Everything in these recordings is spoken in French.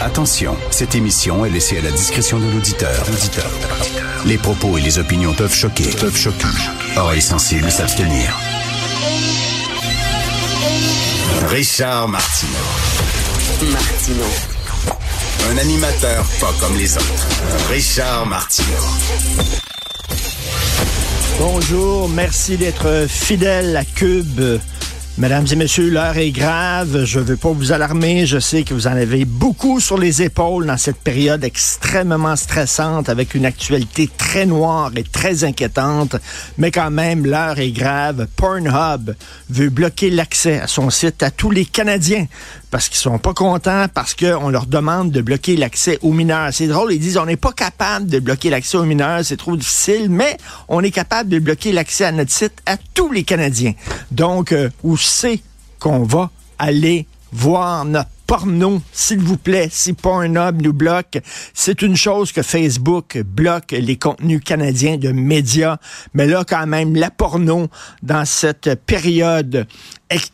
Attention, cette émission est laissée à la discrétion de l'auditeur. Les propos et les opinions peuvent choquer. Peuvent choquer. Oreilles sensibles s'abstenir. Richard Martineau. Martino. Un animateur pas comme les autres. Richard Martineau. Bonjour, merci d'être fidèle à Cube. Mesdames et messieurs, l'heure est grave. Je ne veux pas vous alarmer. Je sais que vous en avez beaucoup sur les épaules dans cette période extrêmement stressante avec une actualité très noire et très inquiétante. Mais quand même, l'heure est grave. Pornhub veut bloquer l'accès à son site à tous les Canadiens parce qu'ils sont pas contents, parce qu'on leur demande de bloquer l'accès aux mineurs. C'est drôle, ils disent on n'est pas capable de bloquer l'accès aux mineurs, c'est trop difficile, mais on est capable de bloquer l'accès à notre site à tous les Canadiens. Donc, euh, où c'est qu'on va aller voir notre porno, s'il vous plaît, si Pornhub nous bloque, c'est une chose que Facebook bloque les contenus canadiens de médias, mais là quand même la porno dans cette période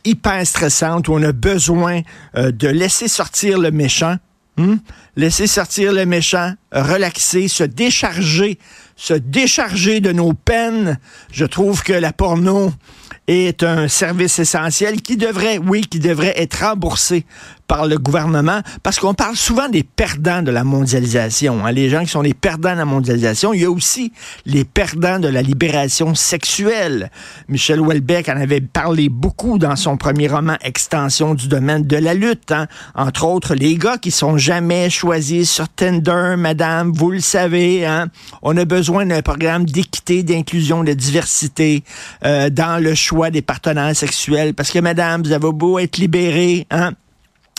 hyper stressante où on a besoin euh, de laisser sortir le méchant, hmm? laisser sortir le méchant, relaxer, se décharger, se décharger de nos peines. Je trouve que la porno est un service essentiel qui devrait, oui, qui devrait être remboursé par le gouvernement, parce qu'on parle souvent des perdants de la mondialisation. Hein, les gens qui sont les perdants de la mondialisation. Il y a aussi les perdants de la libération sexuelle. Michel Houellebecq en avait parlé beaucoup dans son premier roman Extension du domaine de la lutte. Hein. Entre autres, les gars qui sont jamais choisis sur Tinder, madame, vous le savez. Hein. On a besoin d'un programme d'équité, d'inclusion, de diversité euh, dans le choix des partenaires sexuels. Parce que, madame, vous avez beau être libéré, hein,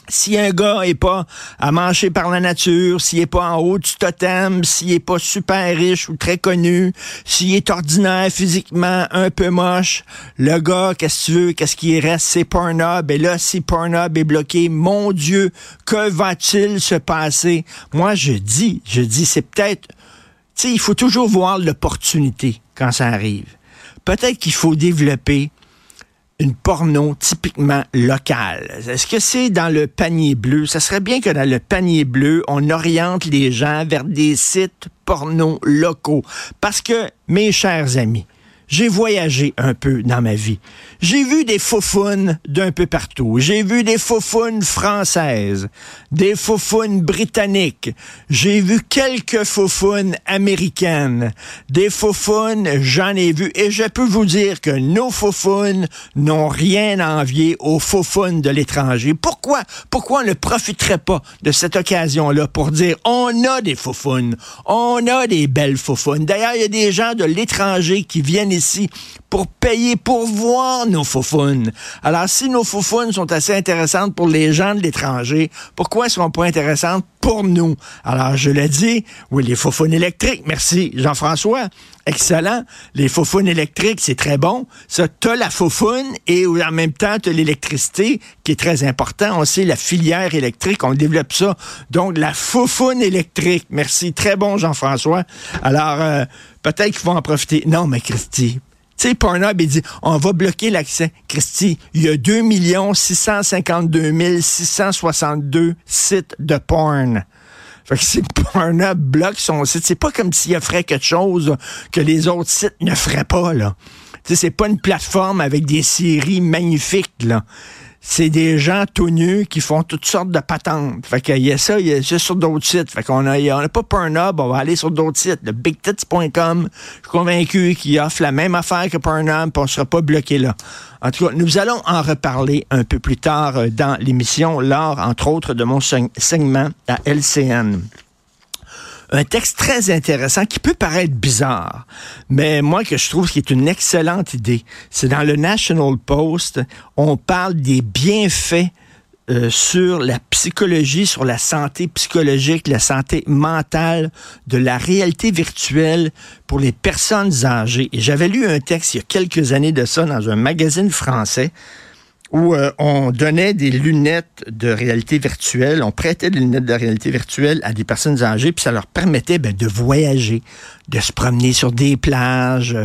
si un gars est pas à manger par la nature, s'il est pas en haut du totem, s'il est pas super riche ou très connu, s'il est ordinaire physiquement, un peu moche, le gars, qu'est-ce que tu veux, qu'est-ce qui reste, c'est Pornhub. Et là, si Pornhub est bloqué, mon Dieu, que va-t-il se passer? Moi, je dis, je dis, c'est peut-être, tu sais, il faut toujours voir l'opportunité quand ça arrive. Peut-être qu'il faut développer une porno typiquement locale. Est-ce que c'est dans le panier bleu? Ça serait bien que dans le panier bleu, on oriente les gens vers des sites porno locaux. Parce que, mes chers amis, j'ai voyagé un peu dans ma vie. J'ai vu des faufounes d'un peu partout. J'ai vu des faufounes françaises, des faufounes britanniques. J'ai vu quelques faufounes américaines. Des faufounes, j'en ai vu. Et je peux vous dire que nos faufounes n'ont rien à envier aux faufounes de l'étranger. Pourquoi? Pourquoi on ne profiterait pas de cette occasion-là pour dire on a des faufounes, on a des belles faufounes. D'ailleurs, il y a des gens de l'étranger qui viennent pour payer, pour voir nos faufounes. Alors, si nos faufounes sont assez intéressantes pour les gens de l'étranger, pourquoi ne seront pas intéressantes pour nous? Alors, je l'ai dit, oui, les faufounes électriques, merci Jean-François, excellent. Les faufounes électriques, c'est très bon. Ça, t'as la faufoune et en même temps, t'as l'électricité, qui est très important. On sait, la filière électrique, on développe ça. Donc, la faufoune électrique, merci. Très bon, Jean-François. Alors, euh, peut-être qu'il faut en profiter. Non, mais Christy, tu sais, Pornhub, il dit, on va bloquer l'accès. Christy, il y a 2 652 662 sites de porn. Fait que si Pornhub bloque son site, c'est pas comme s'il offrait quelque chose que les autres sites ne feraient pas, là. Tu sais, c'est pas une plateforme avec des séries magnifiques, là c'est des gens tout nus qui font toutes sortes de patentes. Fait qu'il y a ça, il y a ça sur d'autres sites. Fait qu'on a, on n'a pas Pornhub, on va aller sur d'autres sites. Le bigtits.com, je suis convaincu qu'il offre la même affaire que Pornhub, puis on ne sera pas bloqué là. En tout cas, nous allons en reparler un peu plus tard euh, dans l'émission, lors, entre autres, de mon segment à LCN un texte très intéressant qui peut paraître bizarre, mais moi que je trouve qui est une excellente idée. C'est dans le National Post, on parle des bienfaits euh, sur la psychologie, sur la santé psychologique, la santé mentale de la réalité virtuelle pour les personnes âgées. Et j'avais lu un texte il y a quelques années de ça dans un magazine français où euh, on donnait des lunettes de réalité virtuelle, on prêtait des lunettes de réalité virtuelle à des personnes âgées, puis ça leur permettait ben, de voyager, de se promener sur des plages,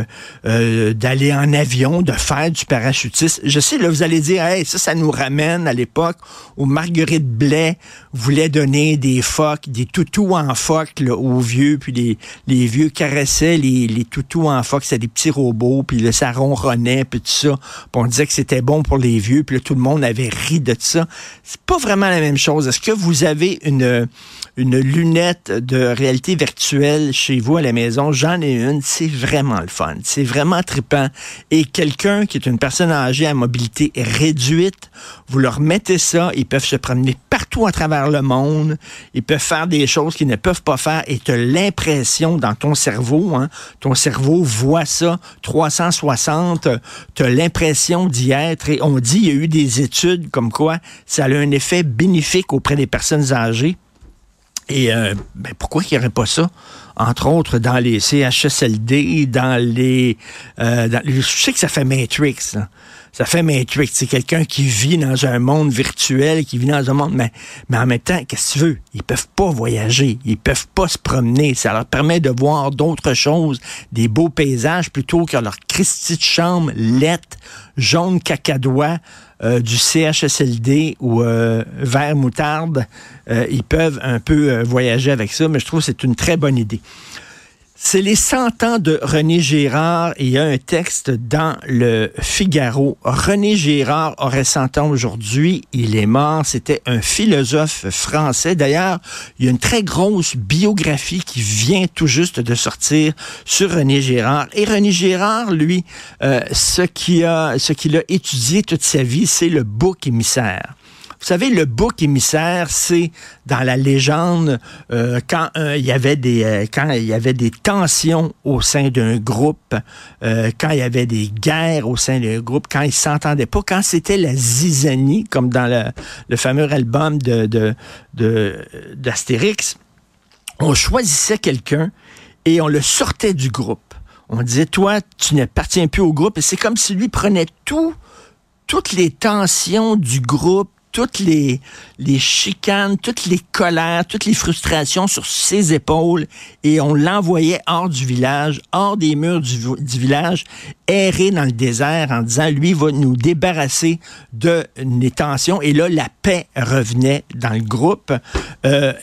euh, d'aller en avion, de faire du parachutisme. Je sais, là, vous allez dire, hey, ça, ça nous ramène à l'époque où Marguerite Blais voulait donner des phoques, des toutous en phoque aux vieux, puis les, les vieux caressaient les, les toutous en phoque, c'était des petits robots, puis là, ça ronronnait, puis tout ça. Puis on disait que c'était bon pour les vieux, puis tout le monde avait ri de ça. C'est pas vraiment la même chose. Est-ce que vous avez une, une lunette de réalité virtuelle chez vous à la maison? J'en ai une. C'est vraiment le fun. C'est vraiment trippant. Et quelqu'un qui est une personne âgée à mobilité réduite, vous leur mettez ça, ils peuvent se promener partout à travers le monde, ils peuvent faire des choses qu'ils ne peuvent pas faire et tu as l'impression dans ton cerveau, hein, ton cerveau voit ça 360, tu as l'impression d'y être et on dit, il y a eu des études comme quoi ça a un effet bénéfique auprès des personnes âgées. Et euh, ben pourquoi il n'y aurait pas ça? Entre autres, dans les CHSLD, dans les... Euh, dans, je sais que ça fait Matrix. Ça fait Matrix. C'est quelqu'un qui vit dans un monde virtuel, qui vit dans un monde, mais, mais en même temps, qu'est-ce que tu veux? Ils peuvent pas voyager, ils peuvent pas se promener. Ça leur permet de voir d'autres choses, des beaux paysages, plutôt que leur Christie de chambre lettre, jaune cacadois, euh, du CHSLD ou euh, moutarde, euh, ils peuvent un peu voyager avec ça, mais je trouve que c'est une très bonne idée. C'est les 100 ans de René Girard et il y a un texte dans le Figaro. René Girard aurait 100 ans aujourd'hui. Il est mort. C'était un philosophe français. D'ailleurs, il y a une très grosse biographie qui vient tout juste de sortir sur René Girard. Et René Girard, lui, euh, ce qu'il a, ce qu'il a étudié toute sa vie, c'est le bouc émissaire. Vous savez, le bouc émissaire, c'est dans la légende euh, quand euh, il y avait des euh, quand il y avait des tensions au sein d'un groupe, quand il y avait des guerres au sein d'un groupe, quand ils s'entendaient pas, quand c'était la zizanie, comme dans le, le fameux album de d'Astérix, on choisissait quelqu'un et on le sortait du groupe. On disait, toi, tu n'appartiens plus au groupe. Et c'est comme si lui prenait tout, toutes les tensions du groupe, toutes les, les chicanes, toutes les colères, toutes les frustrations sur ses épaules et on l'envoyait hors du village, hors des murs du, du, village, errer dans le désert en disant, lui va nous débarrasser de les tensions. Et là, la paix revenait dans le groupe. Euh,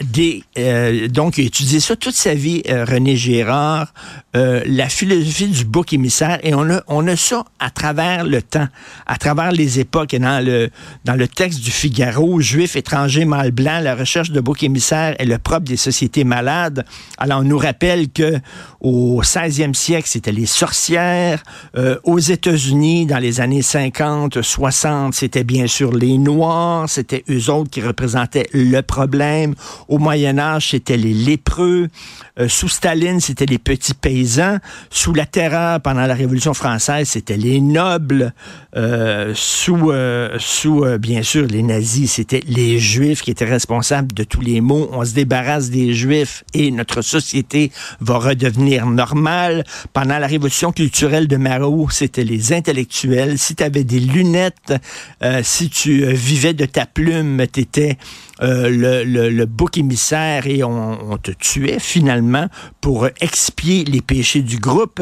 euh, donc, il a étudié ça toute sa vie, euh, René Gérard, euh, la philosophie du bouc émissaire. Et on a, on a ça à travers le temps, à travers les époques. Et dans le, dans le texte du Figaro, Juif, étranger, mâle blanc, la recherche de bouc émissaire est le propre des sociétés malades. Alors, on nous rappelle que au 16e siècle, c'était les sorcières. Euh, aux États-Unis, dans les années 50, 60, c'était bien sûr les Noirs. C'était eux autres qui représentaient le problème. Au Moyen Âge, c'était les lépreux. Euh, sous Staline, c'était les petits paysans. Sous la terreur, pendant la Révolution française, c'était les nobles. Euh, sous, sous bien sûr, les c'était les juifs qui étaient responsables de tous les maux. On se débarrasse des juifs et notre société va redevenir normale. Pendant la Révolution culturelle de Marot, c'était les intellectuels. Si tu avais des lunettes, si tu vivais de ta plume, tu étais euh, le, le, bouc émissaire et on, te tuait finalement pour expier les péchés du groupe.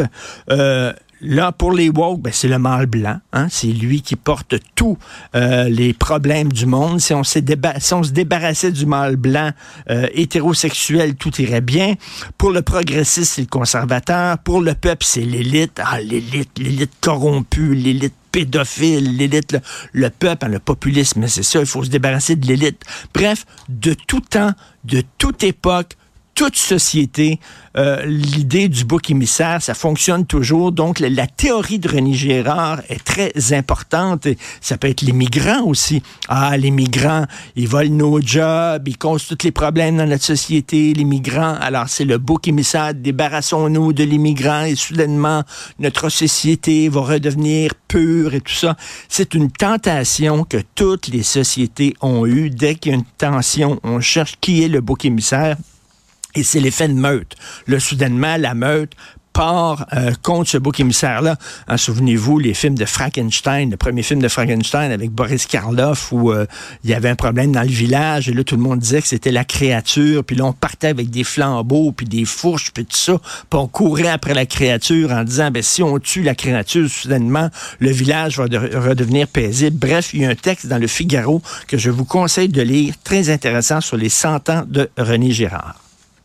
Euh, Là, pour les woke, ben, c'est le mâle blanc. Hein? C'est lui qui porte tous euh, les problèmes du monde. Si on, se débarrassait du mâle blanc hétérosexuel, tout irait bien. Pour le progressiste, c'est le conservateur. Pour le peuple, c'est l'élite. Ah, l'élite, l'élite corrompue, l'élite pédophile, l'élite, le, peuple, hein, le populisme, c'est ça, il faut se débarrasser de l'élite. Bref, de tout temps, de toute époque, toute société, euh, l'idée du bouc émissaire, ça fonctionne toujours. Donc, la, théorie de René Gérard est très importante. ça peut être les migrants aussi. Ah, les migrants, ils volent nos jobs, ils causent tous les problèmes dans notre société, les migrants. Alors, c'est le bouc émissaire, débarrassons-nous de l'immigrant et soudainement, notre société va redevenir pure et tout ça. C'est une tentation que toutes les sociétés ont eue. Dès qu'il y a une tension, on cherche qui est le bouc émissaire. Et c'est l'effet de meute. Le soudainement, la meute part euh, contre ce bouc émissaire-là. Hein, Souvenez-vous, les films de Frankenstein, le premier film de Frankenstein avec Boris Karloff, où euh, il y avait un problème dans le village, et là, tout le monde disait que c'était la créature, puis là, on partait avec des flambeaux, puis des fourches, puis tout ça, puis on courait après la créature en disant, ben si on tue la créature, soudainement, le village va redevenir paisible. Bref, il y a un texte dans le Figaro que je vous conseille de lire, très intéressant, sur les 100 ans de René Girard.